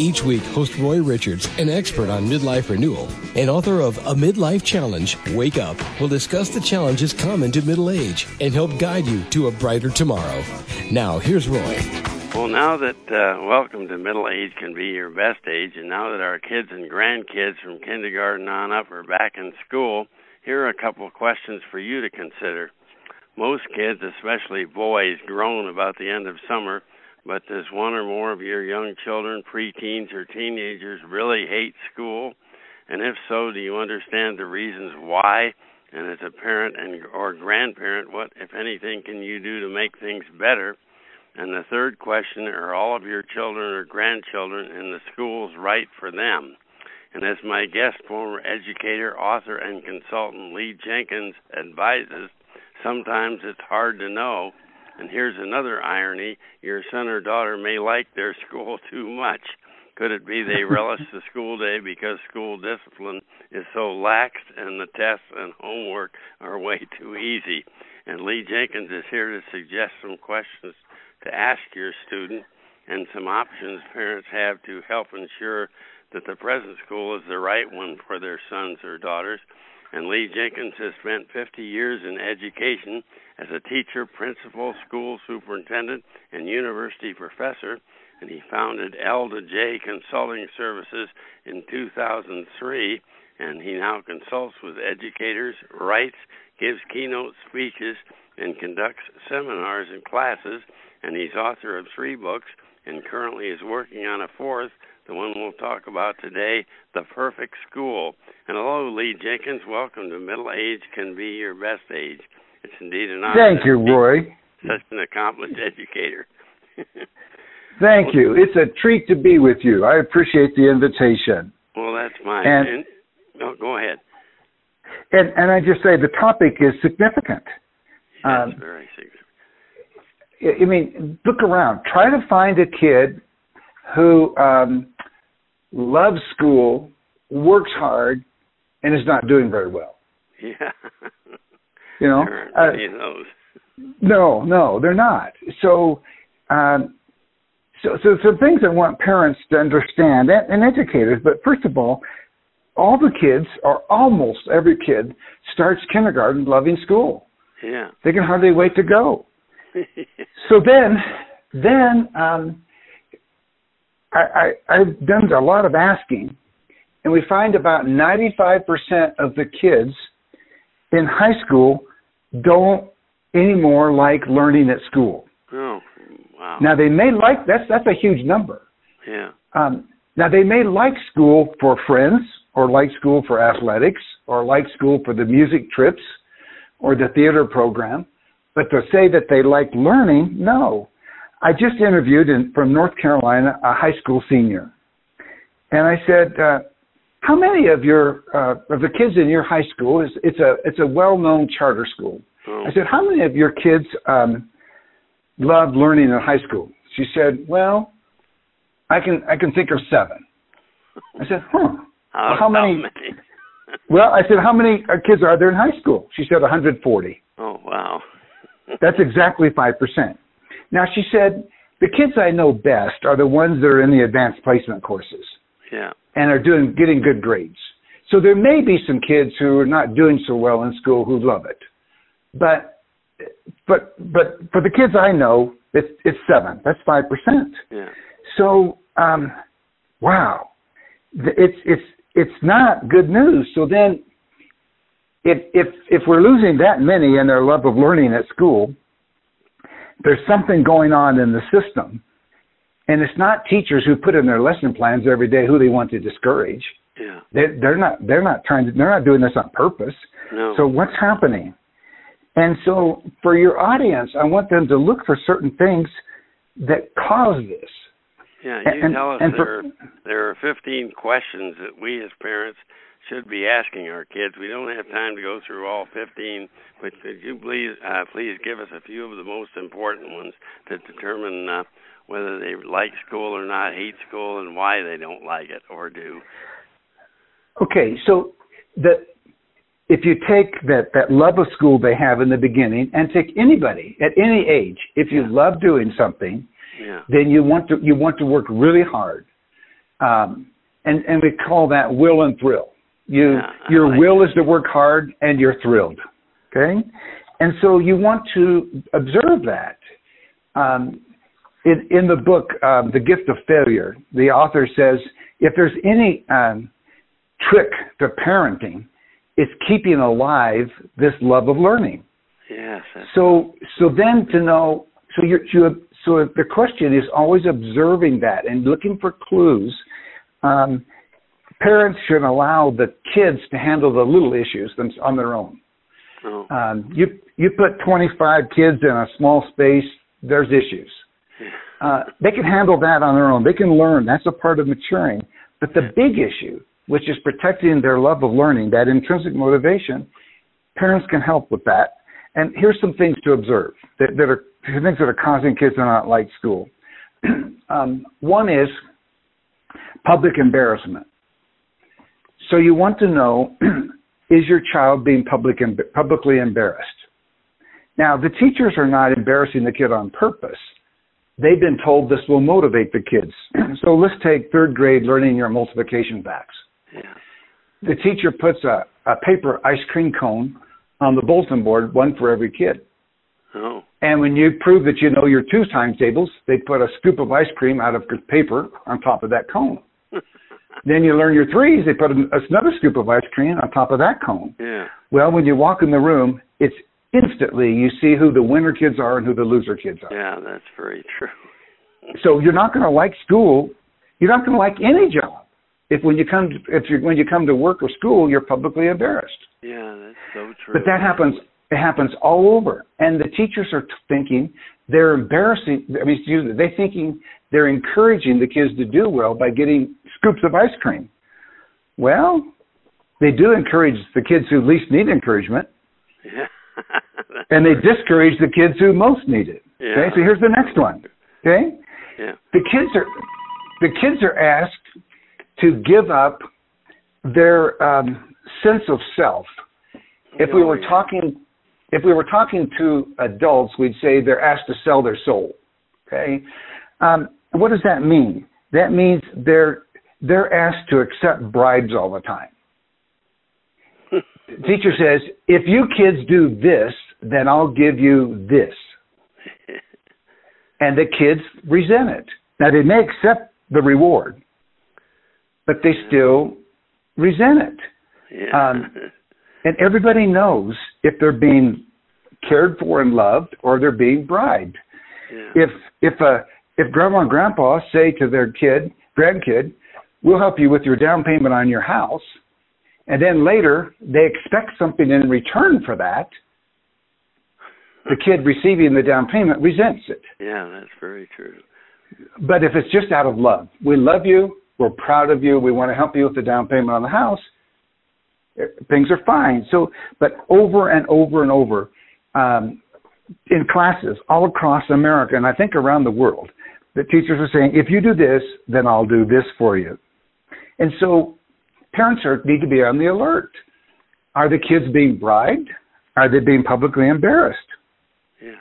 Each week, host Roy Richards, an expert on midlife renewal and author of A Midlife Challenge, Wake Up, will discuss the challenges common to middle age and help guide you to a brighter tomorrow. Now, here's Roy. Well, now that uh, welcome to middle age can be your best age, and now that our kids and grandkids from kindergarten on up are back in school, here are a couple of questions for you to consider. Most kids, especially boys, groan about the end of summer but does one or more of your young children, preteens, or teenagers really hate school? And if so, do you understand the reasons why? And as a parent and or grandparent, what, if anything, can you do to make things better? And the third question: Are all of your children or grandchildren in the schools right for them? And as my guest, former educator, author, and consultant Lee Jenkins advises, sometimes it's hard to know and here's another irony your son or daughter may like their school too much. Could it be they relish the school day because school discipline is so lax and the tests and homework are way too easy? And Lee Jenkins is here to suggest some questions to ask your student and some options parents have to help ensure that the present school is the right one for their sons or daughters. And Lee Jenkins has spent 50 years in education as a teacher, principal, school superintendent, and university professor, and he founded to J Consulting Services in 2003. And he now consults with educators, writes, gives keynote speeches, and conducts seminars and classes. And he's author of three books, and currently is working on a fourth, the one we'll talk about today, The Perfect School. And hello, Lee Jenkins. Welcome to Middle Age Can Be Your Best Age. It's indeed an honor. Thank you, Roy. Such an accomplished educator. Thank you. It's a treat to be with you. I appreciate the invitation. Well, that's mine. And, and no, go ahead. And and I just say the topic is significant. Yes, um, very significant. I mean, look around. Try to find a kid who um, loves school, works hard, and is not doing very well. Yeah. You know, uh, no, no, they're not. So, um, so, so some things I want parents to understand and, and educators. But first of all, all the kids, or almost every kid, starts kindergarten loving school. Yeah, they can hardly wait to go. so then, then um, I, I, I've done a lot of asking, and we find about 95% of the kids in high school don't anymore like learning at school. Oh, wow. Now they may like that's that's a huge number. Yeah. Um, now they may like school for friends, or like school for athletics, or like school for the music trips, or the theater program, but to say that they like learning, no. I just interviewed in, from North Carolina a high school senior, and I said, uh, how many of your uh, of the kids in your high school is it's a it's a well known charter school? Oh. I said, how many of your kids um, loved learning in high school? She said, well, I can I can think of seven. I said, huh. How, well, how many? Many? well, I said, how many uh, kids are there in high school? She said, 140. Oh wow. That's exactly five percent. Now she said, the kids I know best are the ones that are in the advanced placement courses. Yeah and are doing getting good grades. So there may be some kids who are not doing so well in school who love it, but but but for the kids I know, it's it's seven. That's five percent. Yeah. So um, wow, it's it's it's not good news. So then, if if if we're losing that many in their love of learning at school, there's something going on in the system and it's not teachers who put in their lesson plans every day who they want to discourage. Yeah. They're, they're not they're not trying to they're not doing this on purpose. No. So what's happening? And so for your audience, I want them to look for certain things that cause this. Yeah, you and, tell us and there, for, there are 15 questions that we as parents should be asking our kids. We don't have time to go through all 15, but could you please uh, please give us a few of the most important ones to determine uh, whether they like school or not, hate school, and why they don't like it or do? Okay, so the if you take that that love of school they have in the beginning and take anybody at any age, if you yeah. love doing something, yeah. then you want to you want to work really hard. Um, and and we call that will and thrill. You yeah, your like will that. is to work hard and you're thrilled. Okay? And so you want to observe that. Um, in, in the book, um, The Gift of Failure, the author says if there's any um, trick to parenting, it's keeping alive this love of learning. Yes. So so then to know so you're you so the question is always observing that and looking for clues. Um, parents should allow the kids to handle the little issues on their own. Oh. Um, you you put 25 kids in a small space, there's issues. Uh, they can handle that on their own. They can learn. That's a part of maturing. But the big issue, which is protecting their love of learning, that intrinsic motivation, parents can help with that. And here's some things to observe that, that are things that are causing kids to not like school. um, one is public embarrassment. So you want to know is your child being public, publicly embarrassed? Now, the teachers are not embarrassing the kid on purpose. They've been told this will motivate the kids. so let's take third grade learning your multiplication facts. Yeah. The teacher puts a, a paper ice cream cone on the bulletin board, one for every kid. Oh. And when you prove that you know your two timetables, they put a scoop of ice cream out of paper on top of that cone. then you learn your threes, they put another scoop of ice cream on top of that cone. Yeah. Well, when you walk in the room, it's instantly you see who the winner kids are and who the loser kids are. Yeah, that's very true. so you're not going to like school. You're not going to like any job if when you come to, if you when you come to work or school you're publicly embarrassed. Yeah, that's so true. But that happens it happens all over, and the teachers are thinking they're embarrassing. I mean, excuse me, they're thinking they're encouraging the kids to do well by getting scoops of ice cream. Well, they do encourage the kids who least need encouragement. Yeah. and they discourage the kids who most need it. Yeah. Okay, so here's the next one. Okay, yeah. the kids are the kids are asked to give up their um, sense of self. If we were talking, if we were talking to adults, we'd say they're asked to sell their soul. Okay, um, what does that mean? That means they're they're asked to accept bribes all the time. teacher says, if you kids do this, then I'll give you this. and the kids resent it. Now they may accept the reward, but they still resent it. Yeah. Um, and everybody knows if they're being cared for and loved or they're being bribed. Yeah. If if a if grandma and grandpa say to their kid, grandkid, we'll help you with your down payment on your house, and then later they expect something in return for that, the kid receiving the down payment resents it. Yeah, that's very true. But if it's just out of love, we love you, we're proud of you, we want to help you with the down payment on the house, eh, things are fine. So, but over and over and over, um, in classes all across America and I think around the world, the teachers are saying, if you do this, then I'll do this for you. And so parents are, need to be on the alert. Are the kids being bribed? Are they being publicly embarrassed? Yeah.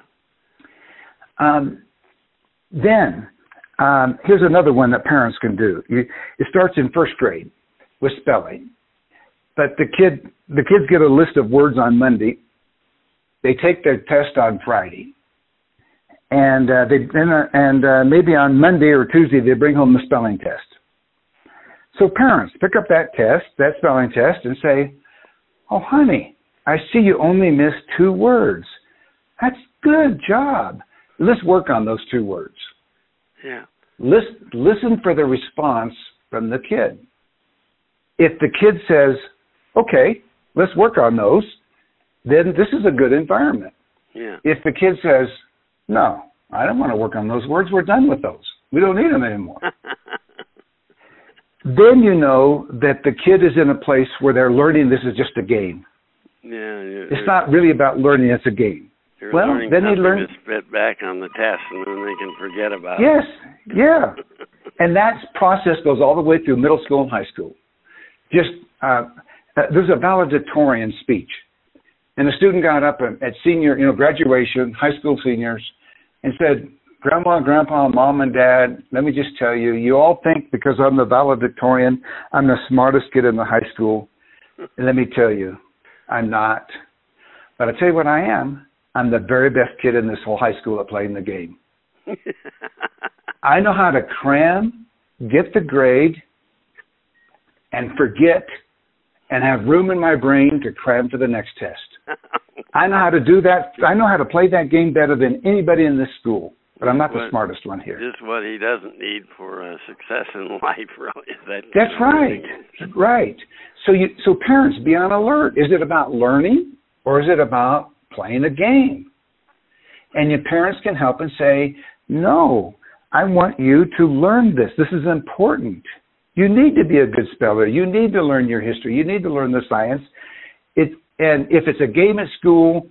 Um, then um, here's another one that parents can do. You, it starts in first grade with spelling, but the kid the kids get a list of words on Monday. They take their test on Friday, and uh, they then uh, and uh, maybe on Monday or Tuesday they bring home the spelling test. So parents pick up that test, that spelling test, and say, "Oh, honey, I see you only missed two words. That's good job. Let's work on those two words." Yeah. Listen, listen for the response from the kid. If the kid says, "Okay, let's work on those," then this is a good environment. Yeah. If the kid says, "No, I don't want to work on those words. We're done with those. We don't need them anymore." then you know that the kid is in a place where they're learning this is just a game. Yeah, it's not really about learning; it's a game. Well, then they learn to spit back on the test, and then they can forget about yes, it. Yes, yeah, and that process goes all the way through middle school and high school. Just uh, uh, there's a valedictorian speech, and a student got up at senior, you know, graduation, high school seniors, and said, Grandma, Grandpa, Mom, and Dad, let me just tell you, you all think because I'm the valedictorian, I'm the smartest kid in the high school. And let me tell you, I'm not. But I tell you what I am. I'm the very best kid in this whole high school at playing the game. I know how to cram, get the grade, and forget, and have room in my brain to cram for the next test. I know how to do that. I know how to play that game better than anybody in this school. But I'm not the smartest one here. Just what he doesn't need for uh, success in life, really. That That's right. Right. So you, so parents, be on alert. Is it about learning or is it about playing a game? And your parents can help and say, no, I want you to learn this. This is important. You need to be a good speller. You need to learn your history. You need to learn the science. It, and if it's a game at school,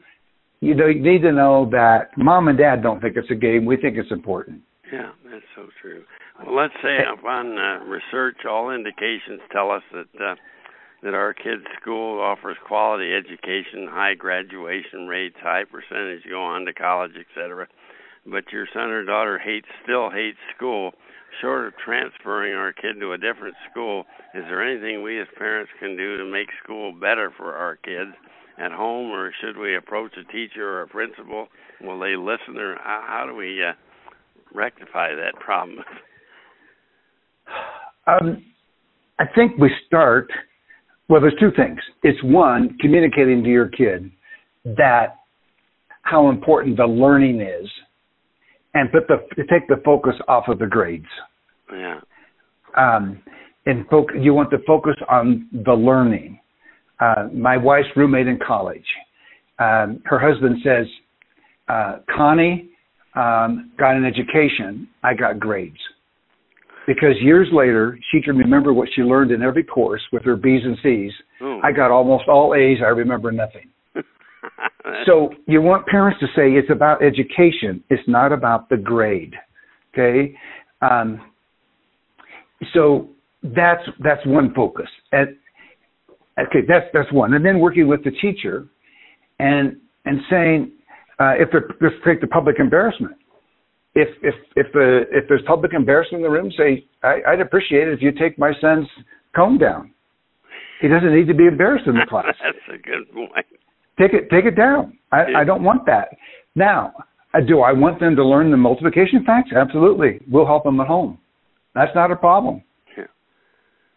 you know, you need to know that mom and dad don't think it's a game. We think it's important. Yeah, that's so true. Well, let's say upon uh, research, all indications tell us that uh, that our kids' school offers quality education, high graduation rates, high percentage go on to college, etc. But your son or daughter hates still hates school. Short of transferring our kid to a different school, is there anything we as parents can do to make school better for our kids? At home, or should we approach a teacher or a principal? Will they listen, or how, how do we uh, rectify that problem? Um, I think we start. Well, there's two things. It's one, communicating to your kid that how important the learning is, and put the take the focus off of the grades. Yeah. Um, and fo- you want to focus on the learning uh, my wife's roommate in college. Um, her husband says, uh, Connie um, got an education, I got grades. Because years later, she can remember what she learned in every course with her B's and C's. Ooh. I got almost all A's, I remember nothing. so you want parents to say it's about education, it's not about the grade. Okay? Um, so that's that's one focus. And Okay, that's that's one. And then working with the teacher, and and saying uh, if there, let's take the public embarrassment. If if if the if there's public embarrassment in the room, say I, I'd appreciate it if you take my son's comb down. He doesn't need to be embarrassed in the class. that's a good point. Take it take it down. I, yeah. I don't want that. Now, uh, do I want them to learn the multiplication facts? Absolutely. We'll help them at home. That's not a problem. Yeah.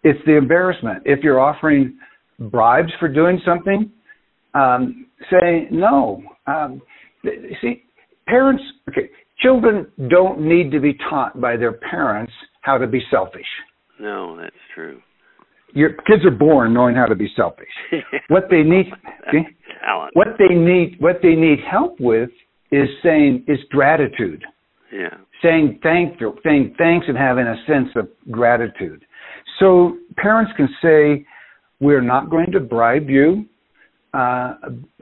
It's the embarrassment. If you're offering bribes for doing something, um, say no. Um, see, parents, okay, children don't need to be taught by their parents how to be selfish. No, that's true. Your kids are born knowing how to be selfish. what they need, okay, what they need, what they need help with is saying is gratitude. Yeah. Saying thank you, saying thanks, and having a sense of gratitude. So parents can say, we're not going to bribe you, uh,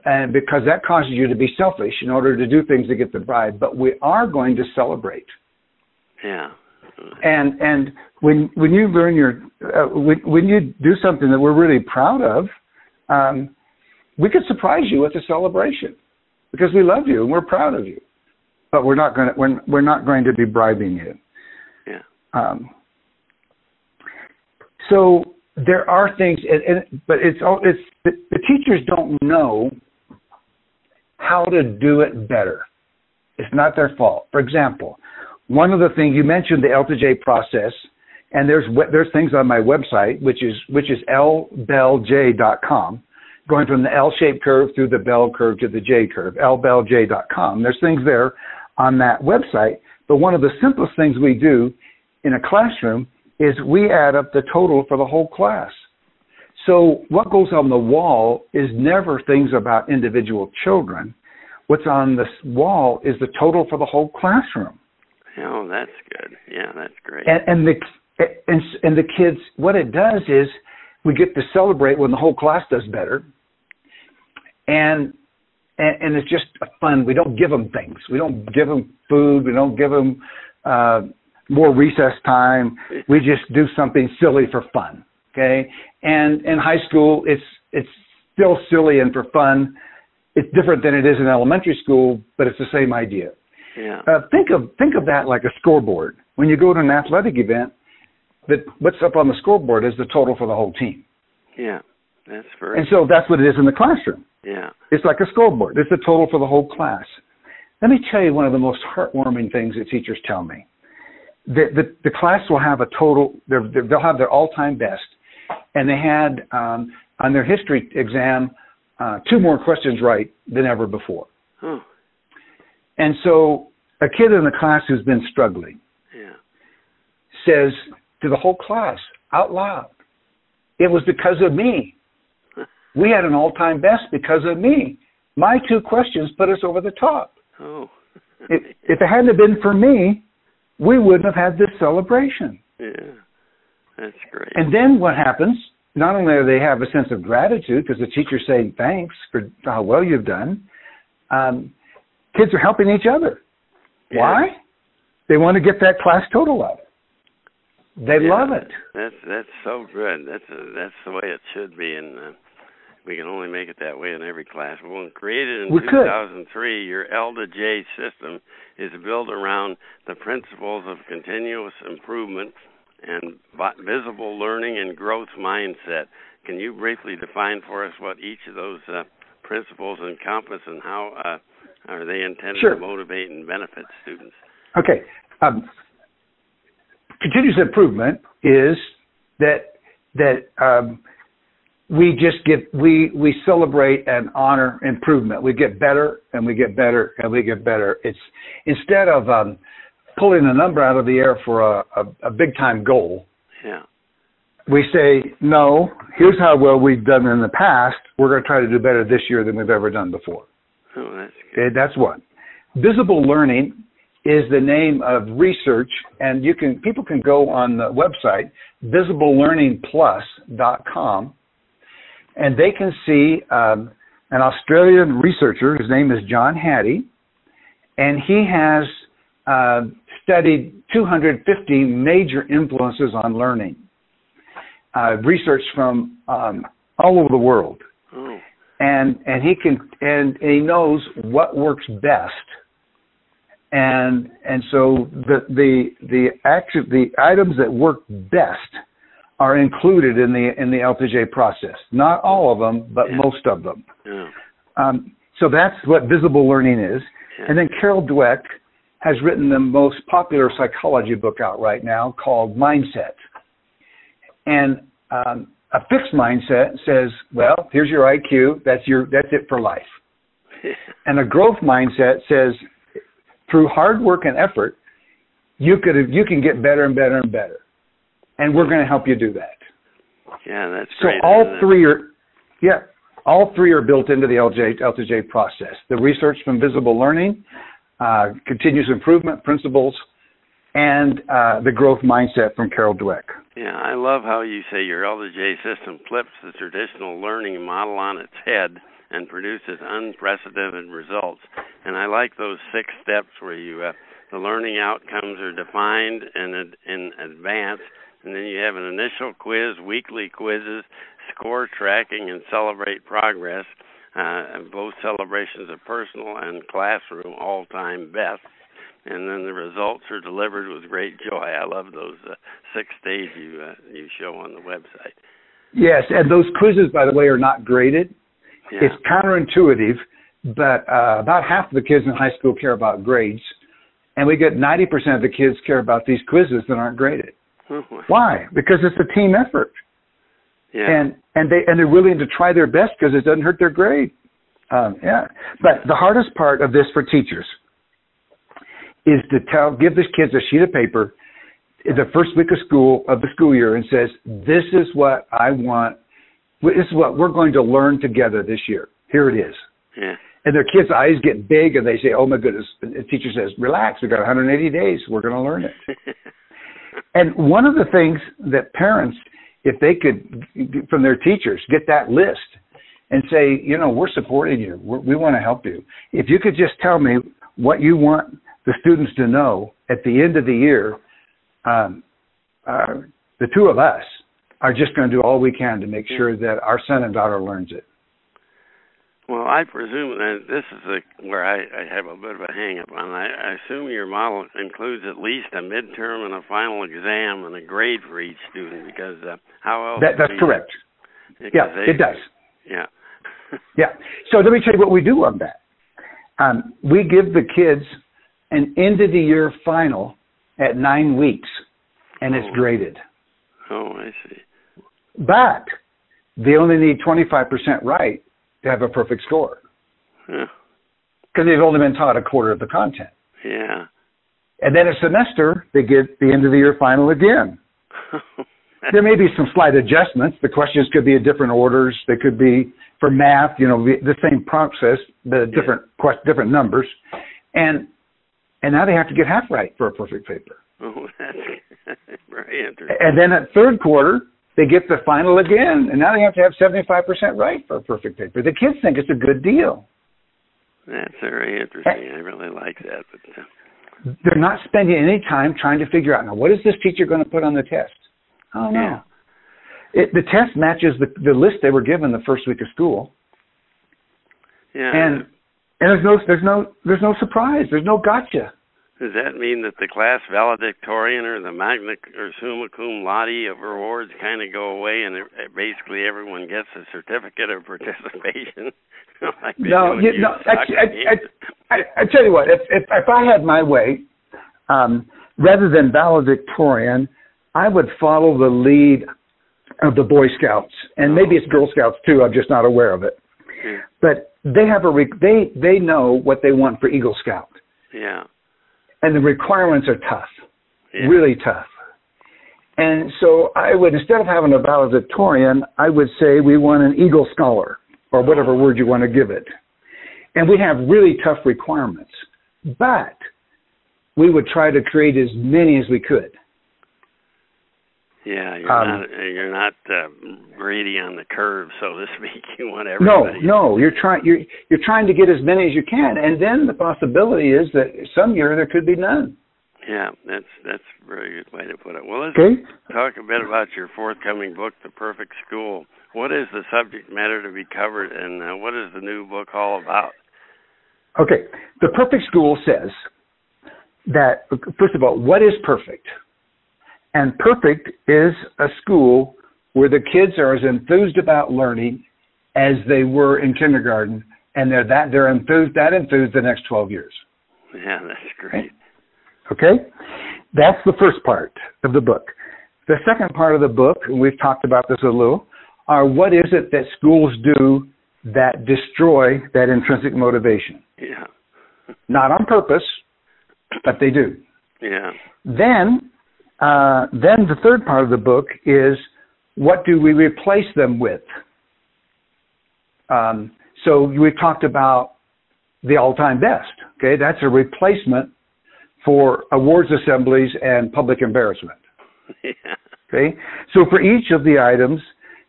and because that causes you to be selfish in order to do things to get the bribe. But we are going to celebrate. Yeah. And and when when you learn your uh, when when you do something that we're really proud of, um, we could surprise you with a celebration because we love you and we're proud of you. But we're not going to we're, we're not going to be bribing you. Yeah. Um, so there are things, and, and, but it's all it's the, the teachers don't know how to do it better. It's not their fault. For example, one of the things you mentioned the L to J process, and there's there's things on my website which is which is lbellj.com, going from the L-shaped curve through the bell curve to the J curve, lbellj.com. There's things there on that website, but one of the simplest things we do in a classroom is we add up the total for the whole class. So what goes on the wall is never things about individual children. What's on this wall is the total for the whole classroom. Oh, that's good. Yeah, that's great. And, and the and and the kids, what it does is we get to celebrate when the whole class does better, and and, and it's just fun. We don't give them things. We don't give them food. We don't give them uh, more recess time. We just do something silly for fun. Okay, and in high school, it's it's still silly and for fun. It's different than it is in elementary school, but it's the same idea. Yeah. Uh, think of think of that like a scoreboard. When you go to an athletic event, that what's up on the scoreboard is the total for the whole team. Yeah, that's very. And so that's what it is in the classroom. Yeah. It's like a scoreboard. It's the total for the whole class. Let me tell you one of the most heartwarming things that teachers tell me. The, the, the class will have a total, they'll have their all-time best. And they had, um, on their history exam, uh, two more questions right than ever before. Oh. And so a kid in the class who's been struggling Yeah. says to the whole class out loud, it was because of me. We had an all-time best because of me. My two questions put us over the top. Oh. If, if it hadn't been for me, we wouldn't have had this celebration. yeah. That's great. And then what happens? Not only do they have a sense of gratitude because the teacher's saying thanks for how well you've done, um, kids are helping each other. Yeah. Why? They want to get that class total up. They Yeah, love it. That's that's so good. That's that's the way it should be, and uh, we can only make it that way in every class. When created in We could. 2003, your L to J system is built around the principles of continuous improvement and visible learning and growth mindset. Can you briefly define for us what each of those uh, principles encompass and how uh, are they intended Sure. to motivate and benefit students? Okay. Um, continuous improvement is that that um, we just get we we celebrate and honor improvement. We get better and we get better and we get better. It's instead of um, pulling a number out of the air for a, a, a big time goal, Yeah. we say no. Here's how well we've done in the past. We're going to try to do better this year than we've ever done before. Oh, that's good. Okay, that's one. Visible learning is the name of research, and you can people can go on the website visiblelearningplus.com, and they can see um, an Australian researcher. His name is John Hattie, and he has uh, studied 250 major influences on learning. Uh, research from um, all over the world Oh, and and he can and he knows what works best and and so the the the active the items that work best are included in the in the LTJ process not all of them but Yeah. most of them yeah. um, so that's what visible learning is Yeah. and then Carol Dweck has written the most popular psychology book out right now called Mindset. And um, a fixed mindset says, well, here's your IQ, that's your that's it for life. And a growth mindset says, through hard work and effort, you could you can get better and better and better, and we're going to help you do that. yeah, that's So great. all isn't three are, yeah, all three are built into the LJ, L2J process. The research from visible learning, uh, continuous improvement principles, and uh, the growth mindset from Carol Dweck. Yeah, I love how you say your L2J system flips the traditional learning model on its head and produces unprecedented results. And I like those six steps where you uh, the learning outcomes are defined in in advance, and then you have an initial quiz, weekly quizzes, score tracking, and celebrate progress. Uh, both celebrations of personal and classroom all-time best and then the results are delivered with great joy. I love those uh, six days you uh, you show on the website. Yes, and those quizzes, by the way, are not graded. Yeah. It's counterintuitive, but uh, about half of the kids in high school care about grades, and we get 90% of the kids care about these quizzes that aren't graded. Why? Because it's a team effort. yeah. and and they and they're willing to try their best because it doesn't hurt their grade. Um, yeah, but the hardest part of this for teachers is to tell give the kids a sheet of paper in the first week of school of the school year and says, "This is what I want. This is what we're going to learn together this year. Here it is." yeah. And their kids' eyes get big and they say, "Oh my goodness!" And the teacher says, "Relax. We've got 180 days. We're going to learn it." And one of the things that parents, if they could, from their teachers, get that list and say, you know, we're supporting you. We're, we want to help you. If you could just tell me what you want the students to know at the end of the year, um, uh, the two of us are just going to do all we can to make sure that our son and daughter learns it. Well, I presume that this is a, where I, I have a bit of a hang up on. I, I assume your model includes at least a midterm and a final exam and a grade for each student because uh, how else? That, that's correct. Yeah, they, it does. Yeah. yeah. So let me tell you what we do on that. Um, we give the kids an end of the year final at nine weeks, and it's oh. graded. Oh, I see. But they only need 25% right to have a perfect score. Because yeah. they've only been taught a quarter of the content. Yeah. And then a semester, they get the end of the year final again. there may be some slight adjustments. The questions could be in different orders. They could be for math, you know, the same process, but different yeah. different numbers. And and now they have to get half right for a perfect paper. Oh, that's very interesting. And then at third quarter, they get the final again, and now they have to have 75% right for a perfect paper. The kids think it's a good deal. That's very interesting. I really like that. But uh... they're not spending any time trying to figure out now what is this teacher going to put on the test. Oh no, yeah. it, the test matches the the list they were given the first week of school. Yeah, and and there's no there's no there's no surprise. There's no gotcha. Does that mean that the class valedictorian or the magna or summa cum laude of awards kind of go away, and it, basically everyone gets a certificate of participation? like no, you, no. I, I, I, I, tell you what, if, if if I had my way, um, rather than valedictorian, I would follow the lead of the Boy Scouts, and maybe it's Girl Scouts too. I'm just not aware of it. Yeah. But they have a re- they they know what they want for Eagle Scout. Yeah and the requirements are tough, yeah. really tough. And so I would, instead of having a valedictorian, I would say we want an Eagle Scholar, or whatever word you want to give it. And we have really tough requirements. But we would try to create as many as we could. Yeah, you're um, not you're not uh, greedy on the curve, so to speak. You want everybody. No, no, you're trying you're you're trying to get as many as you can, and then the possibility is that some year there could be none. Yeah, that's that's a very good way to put it. Well, let's okay. talk a bit about your forthcoming book, The Perfect School. What is the subject matter to be covered, and uh, what is the new book all about? Okay, The Perfect School says that first of all, what is perfect? And Perfect is a school where the kids are as enthused about learning as they were in kindergarten, and they're that they're enthused that enthused the next 12 years. Yeah, that's great. Okay, that's the first part of the book. The second part of the book, and we've talked about this a little, are what is it that schools do that destroy that intrinsic motivation? Yeah. Not on purpose, but they do. Yeah. Then uh, then the third part of the book is what do we replace them with? Um, so we've talked about the all-time best. Okay, that's a replacement for awards assemblies and public embarrassment. Yeah. Okay, so for each of the items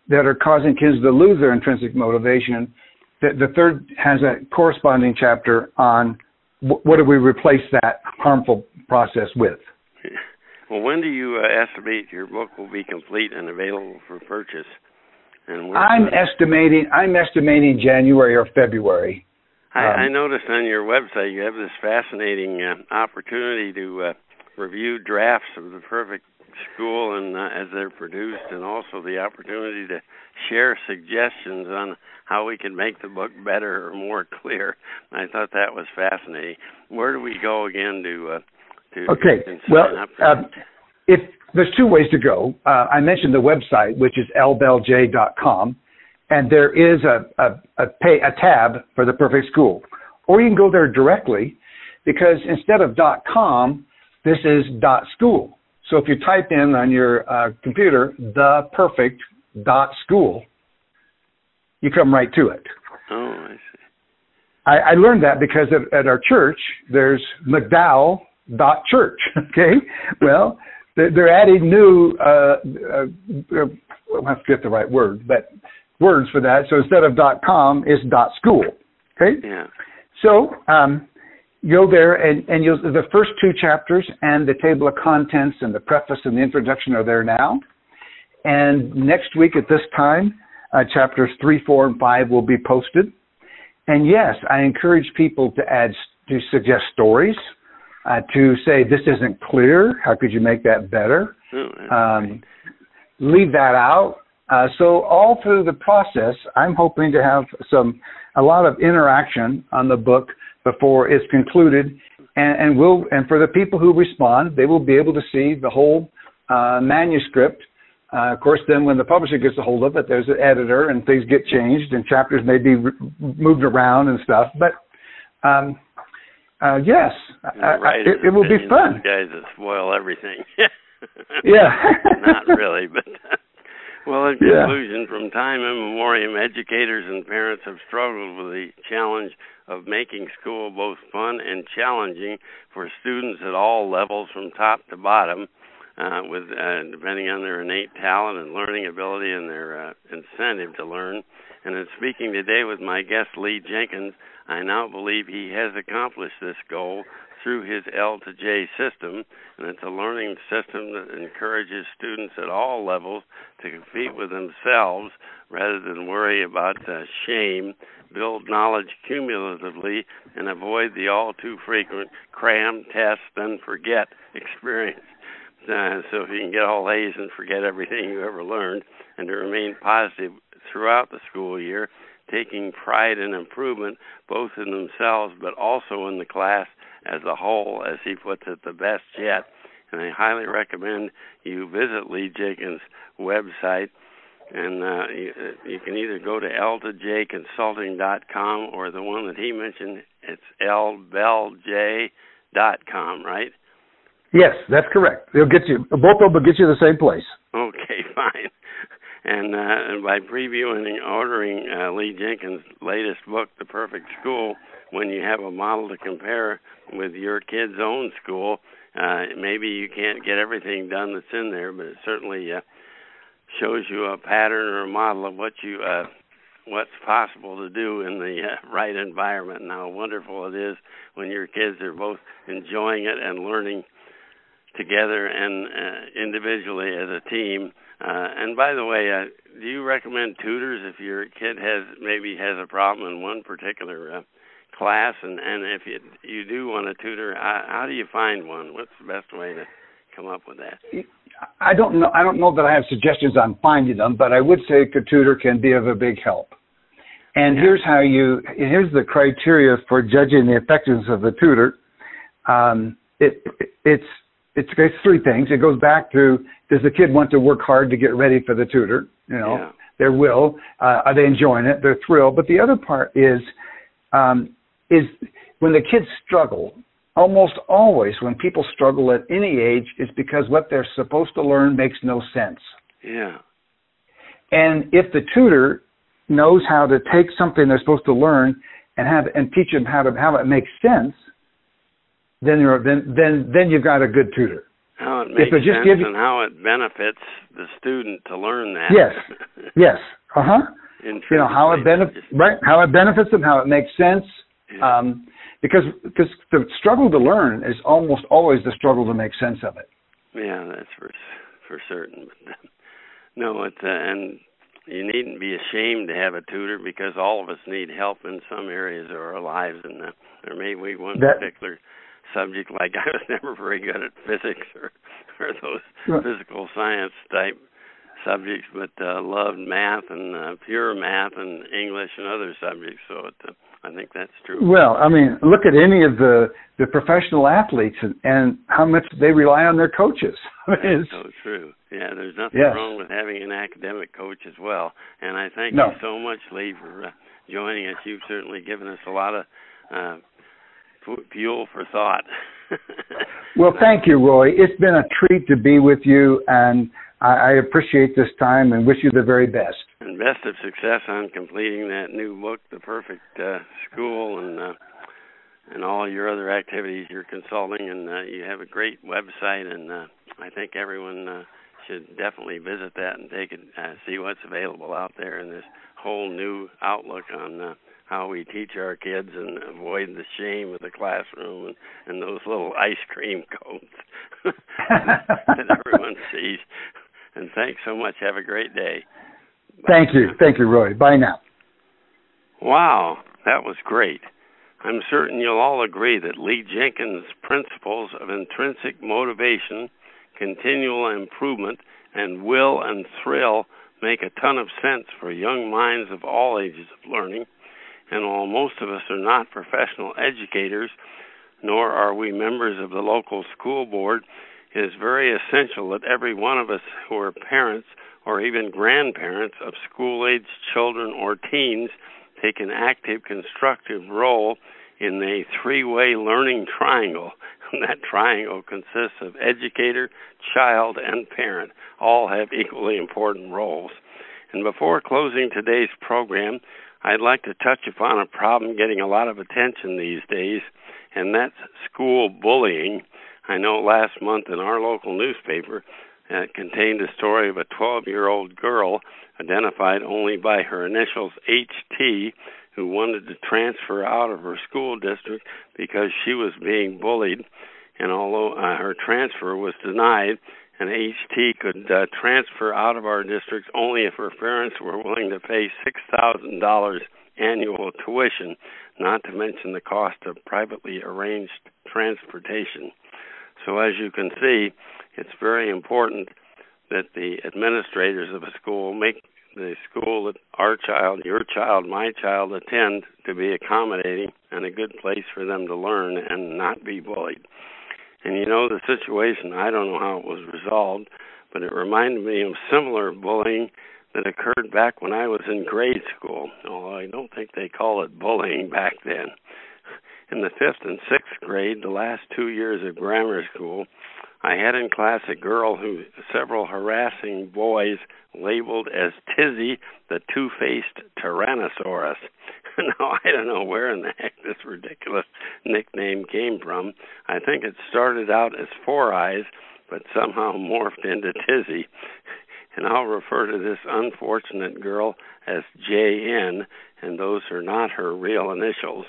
that are causing kids to lose their intrinsic motivation, the, the third has a corresponding chapter on what do we replace that harmful process with. Well, when do you uh, estimate your book will be complete and available for purchase? And I'm estimating. I'm estimating January or February. I, um, I noticed on your website you have this fascinating uh, opportunity to uh, review drafts of the perfect school and uh, as they're produced, and also the opportunity to share suggestions on how we can make the book better or more clear. I thought that was fascinating. Where do we go again to uh, to okay. Well, uh, if there's two ways to go. Uh, I mentioned the website, which is lbellj.com, and there is a a, a, pay, a tab for the perfect school, or you can go there directly, because instead of .com, this is .school. So if you type in on your uh, computer the perfect dot .school, you come right to it. Oh, I see. I, I learned that because at, at our church, there's McDowell dot church. Okay, well, they're, adding new. Uh, uh, I have to get the right word, but words for that. So instead of dot .com, it's dot .school. Okay. Yeah. So um, go there and, and you'll, the first two chapters and the table of contents and the preface and the introduction are there now. And next week at this time, uh, chapters three, four, and five will be posted. And yes, I encourage people to add to suggest stories, uh, to say this isn't clear. How could you make that better? Oh, um, leave that out. Uh, so all through the process, I'm hoping to have some a lot of interaction on the book before it's concluded, and, and will and for the people who respond, they will be able to see the whole uh, manuscript. Uh, of course, then when the publisher gets a hold of it, there's an editor, and things get changed, and chapters may be re- moved around and stuff. But um, uh, yes, I, I, it, it will be fun. Guys that spoil everything. yeah. Not really, but well, in conclusion, yeah. from time immemorial, educators and parents have struggled with the challenge of making school both fun and challenging for students at all levels, from top to bottom, uh, with uh, depending on their innate talent and learning ability and their uh, incentive to learn. And in speaking today with my guest Lee Jenkins, I now believe he has accomplished this goal through his L to J system, and it's a learning system that encourages students at all levels to compete with themselves rather than worry about uh, shame, build knowledge cumulatively, and avoid the all too frequent cram, test, then forget experience. Uh, so if you can get all A's and forget everything you ever learned, and to remain positive throughout the school year, taking pride in improvement both in themselves but also in the class as a whole, as he puts it, the best yet. And I highly recommend you visit Lee Jenkins' website. And uh, you, uh, you can either go to l2jconsulting.com or the one that he mentioned, it's lbellj.com, right? Yes, that's correct. They'll get you both of them will get you the same place. Okay, fine. And, uh, and by previewing and ordering uh, Lee Jenkins' latest book, The Perfect School, when you have a model to compare with your kid's own school, uh, maybe you can't get everything done that's in there, but it certainly uh, shows you a pattern or a model of what you uh, what's possible to do in the uh, right environment and how wonderful it is when your kids are both enjoying it and learning together and uh, individually as a team. Uh, and by the way, uh, do you recommend tutors if your kid has maybe has a problem in one particular uh, class, and and if you you do want a tutor, how, how do you find one? What's the best way to come up with that? I don't know. I don't know that I have suggestions on finding them, but I would say a tutor can be of a big help. And yeah. here's how you. Here's the criteria for judging the effectiveness of the tutor. Um, it it's it's, it's three things. It goes back to does the kid want to work hard to get ready for the tutor? You know, yeah. their will. Uh, are they enjoying it? They're thrilled. But the other part is um, is when the kids struggle, almost always when people struggle at any age it's because what they're supposed to learn makes no sense. Yeah. And if the tutor knows how to take something they're supposed to learn and have and teach them how to how it makes sense, then you're then then then you've got a good tutor. How it makes just sense give, and how it benefits the student to learn that. Yes. yes. Uh huh. You know how it benefits right how it benefits them, how it makes sense, um, because because the struggle to learn is almost always the struggle to make sense of it. Yeah, that's for for certain. But, no, it's uh, and you needn't be ashamed to have a tutor because all of us need help in some areas of our lives, and uh, there may be one that, particular subject like I was never very good at physics or or those right. physical science type subjects, but uh, loved math and uh, pure math and English and other subjects. So it, uh, I think that's true. Well, I mean, look at any of the the professional athletes and, and how much they rely on their coaches. I mean, that's so true. Yeah, there's nothing yes. wrong with having an academic coach as well. And I thank no. you so much, Lee, for uh, joining us. You've certainly given us a lot of uh, fuel for thought. well, thank you, Roy. It's been a treat to be with you, and I, I appreciate this time and wish you the very best. And best of success on completing that new book, The Perfect uh, School, and uh, and all your other activities you're consulting. And uh, you have a great website, and uh, I think everyone uh, should definitely visit that and take it, uh, see what's available out there in this whole new outlook on uh, how we teach our kids and avoid the shame of the classroom and, and those little ice cream cones that everyone sees. And thanks so much. Have a great day. Bye. Thank you. Thank you, Roy. Bye now. Wow, that was great. I'm certain you'll all agree that Lee Jenkins' principles of intrinsic motivation, continual improvement, and will and thrill make a ton of sense for young minds of all ages of learning. And while most of us are not professional educators, nor are we members of the local school board, it is very essential that every one of us who are parents or even grandparents of school age children or teens take an active, constructive role in a three way learning triangle. And that triangle consists of educator, child, and parent. All have equally important roles. And before closing today's program, I'd like to touch upon a problem getting a lot of attention these days, and that's school bullying. I know last month in our local newspaper uh, contained a story of a 12 year old girl identified only by her initials HT who wanted to transfer out of her school district because she was being bullied. And although uh, her transfer was denied, an HT could uh, transfer out of our district only if her parents were willing to pay $6,000 annual tuition, not to mention the cost of privately arranged transportation. So, as you can see, it's very important that the administrators of a school make the school that our child, your child, my child attend to be accommodating and a good place for them to learn and not be bullied. And you know, the situation, I don't know how it was resolved, but it reminded me of similar bullying that occurred back when I was in grade school, although I don't think they call it bullying back then. In the fifth and sixth grade, the last two years of grammar school, I had in class a girl who several harassing boys labeled as Tizzy the two faced Tyrannosaurus. now, I don't know where in the heck this ridiculous nickname came from. I think it started out as Four Eyes, but somehow morphed into Tizzy. And I'll refer to this unfortunate girl as JN, and those are not her real initials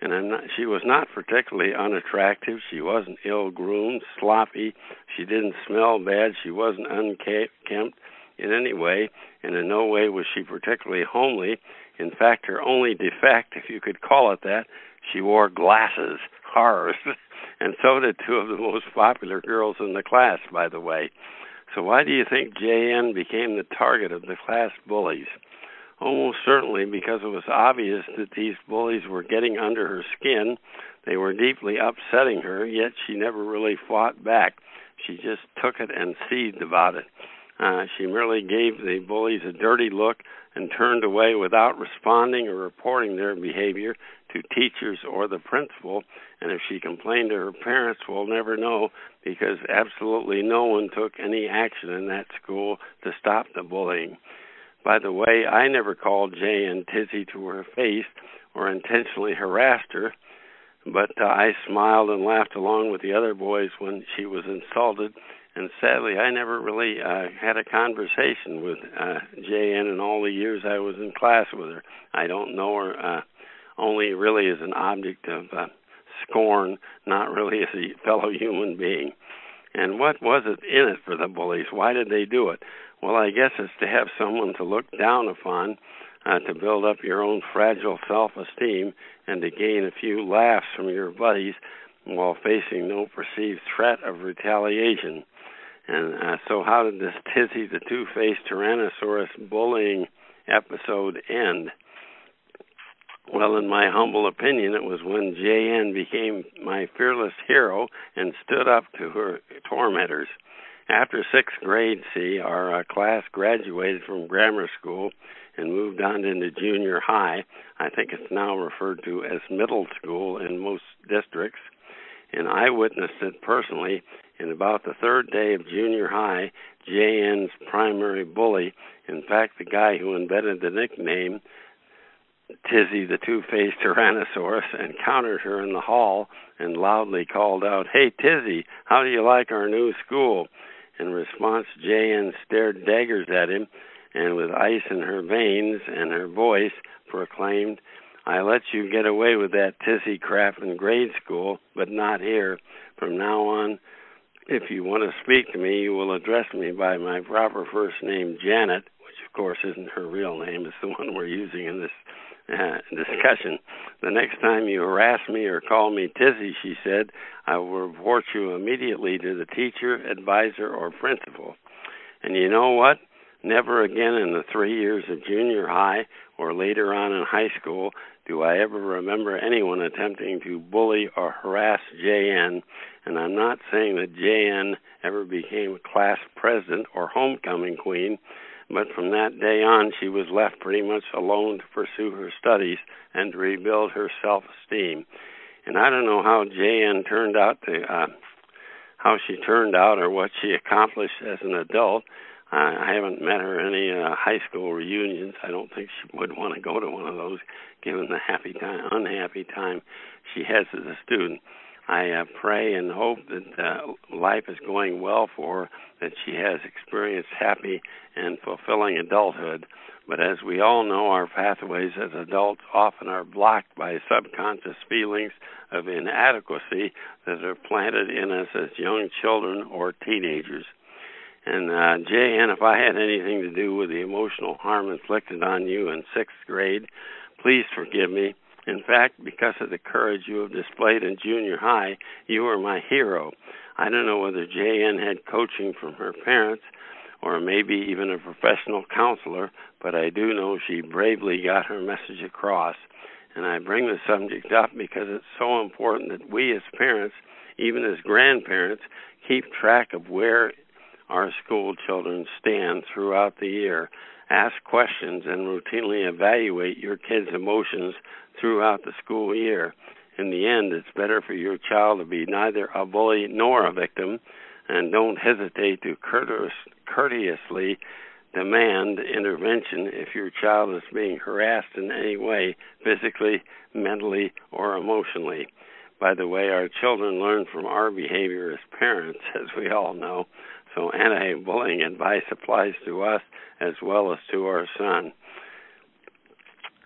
and I'm not, she was not particularly unattractive. She wasn't ill groomed, sloppy. She didn't smell bad. She wasn't unkempt in any way, and in no way was she particularly homely. In fact, her only defect, if you could call it that, she wore glasses. Horrors. and so did two of the most popular girls in the class, by the way. So why do you think JN became the target of the class bullies? almost certainly because it was obvious that these bullies were getting under her skin. They were deeply upsetting her, yet she never really fought back. She just took it and seethed about it. Uh, she merely gave the bullies a dirty look and turned away without responding or reporting their behavior to teachers or the principal. And if she complained to her parents, we'll never know because absolutely no one took any action in that school to stop the bullying. By the way, I never called JN Tizzy to her face or intentionally harassed her, but uh, I smiled and laughed along with the other boys when she was insulted. And sadly, I never really uh, had a conversation with uh, JN in all the years I was in class with her. I don't know her uh, only really as an object of uh, scorn, not really as a fellow human being. And what was it in it for the bullies? Why did they do it? Well, I guess it's to have someone to look down upon, uh, to build up your own fragile self esteem, and to gain a few laughs from your buddies while facing no perceived threat of retaliation. And uh, so, how did this Tizzy the Two Faced Tyrannosaurus bullying episode end? Well, in my humble opinion, it was when JN became my fearless hero and stood up to her tormentors. After sixth grade, see, our uh, class graduated from grammar school and moved on into junior high. I think it's now referred to as middle school in most districts. And I witnessed it personally. In about the third day of junior high, JN's primary bully, in fact, the guy who invented the nickname, Tizzy, the two faced Tyrannosaurus, encountered her in the hall and loudly called out, Hey, Tizzy, how do you like our new school? In response, J.N. stared daggers at him and, with ice in her veins and her voice, proclaimed, I let you get away with that tizzy crap in grade school, but not here. From now on, if you want to speak to me, you will address me by my proper first name, Janet, which of course isn't her real name. It's the one we're using in this uh, discussion. The next time you harass me or call me Tizzy, she said, I will report you immediately to the teacher, advisor, or principal. And you know what? Never again in the three years of junior high or later on in high school do I ever remember anyone attempting to bully or harass JN, and I'm not saying that JN ever became a class president or homecoming queen, but from that day on she was left pretty much alone to pursue her studies and to rebuild her self esteem. And I don't know how JN turned out to uh how she turned out or what she accomplished as an adult, I haven't met her at any uh, high school reunions. I don't think she would want to go to one of those, given the happy time, unhappy time she has as a student. I uh, pray and hope that uh, life is going well for her, that she has experienced happy and fulfilling adulthood. But as we all know, our pathways as adults often are blocked by subconscious feelings of inadequacy that are planted in us as young children or teenagers. And uh, J.N., if I had anything to do with the emotional harm inflicted on you in sixth grade, please forgive me. In fact, because of the courage you have displayed in junior high, you are my hero. I don't know whether J.N. had coaching from her parents or maybe even a professional counselor, but I do know she bravely got her message across. And I bring the subject up because it's so important that we as parents, even as grandparents, keep track of where our school children stand throughout the year. Ask questions and routinely evaluate your kids' emotions throughout the school year. In the end, it's better for your child to be neither a bully nor a victim, and don't hesitate to courteous, courteously demand intervention if your child is being harassed in any way, physically, mentally, or emotionally. By the way, our children learn from our behavior as parents, as we all know. So anti bullying advice applies to us as well as to our son.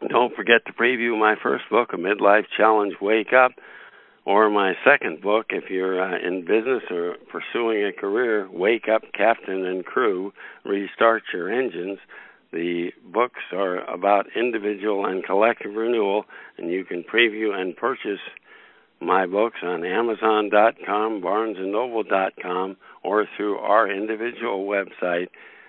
Don't forget to preview my first book, A Midlife Challenge Wake Up, or my second book, if you're uh, in business or pursuing a career, Wake Up Captain and Crew, Restart Your Engines. The books are about individual and collective renewal, and you can preview and purchase my books on Amazon.com, BarnesandNoble.com, or through our individual website,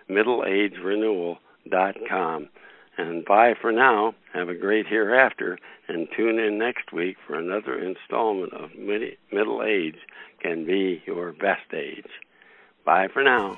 MiddleAgeRenewal.com. And bye for now. Have a great hereafter, and tune in next week for another installment of Middle Age Can Be Your Best Age. Bye for now.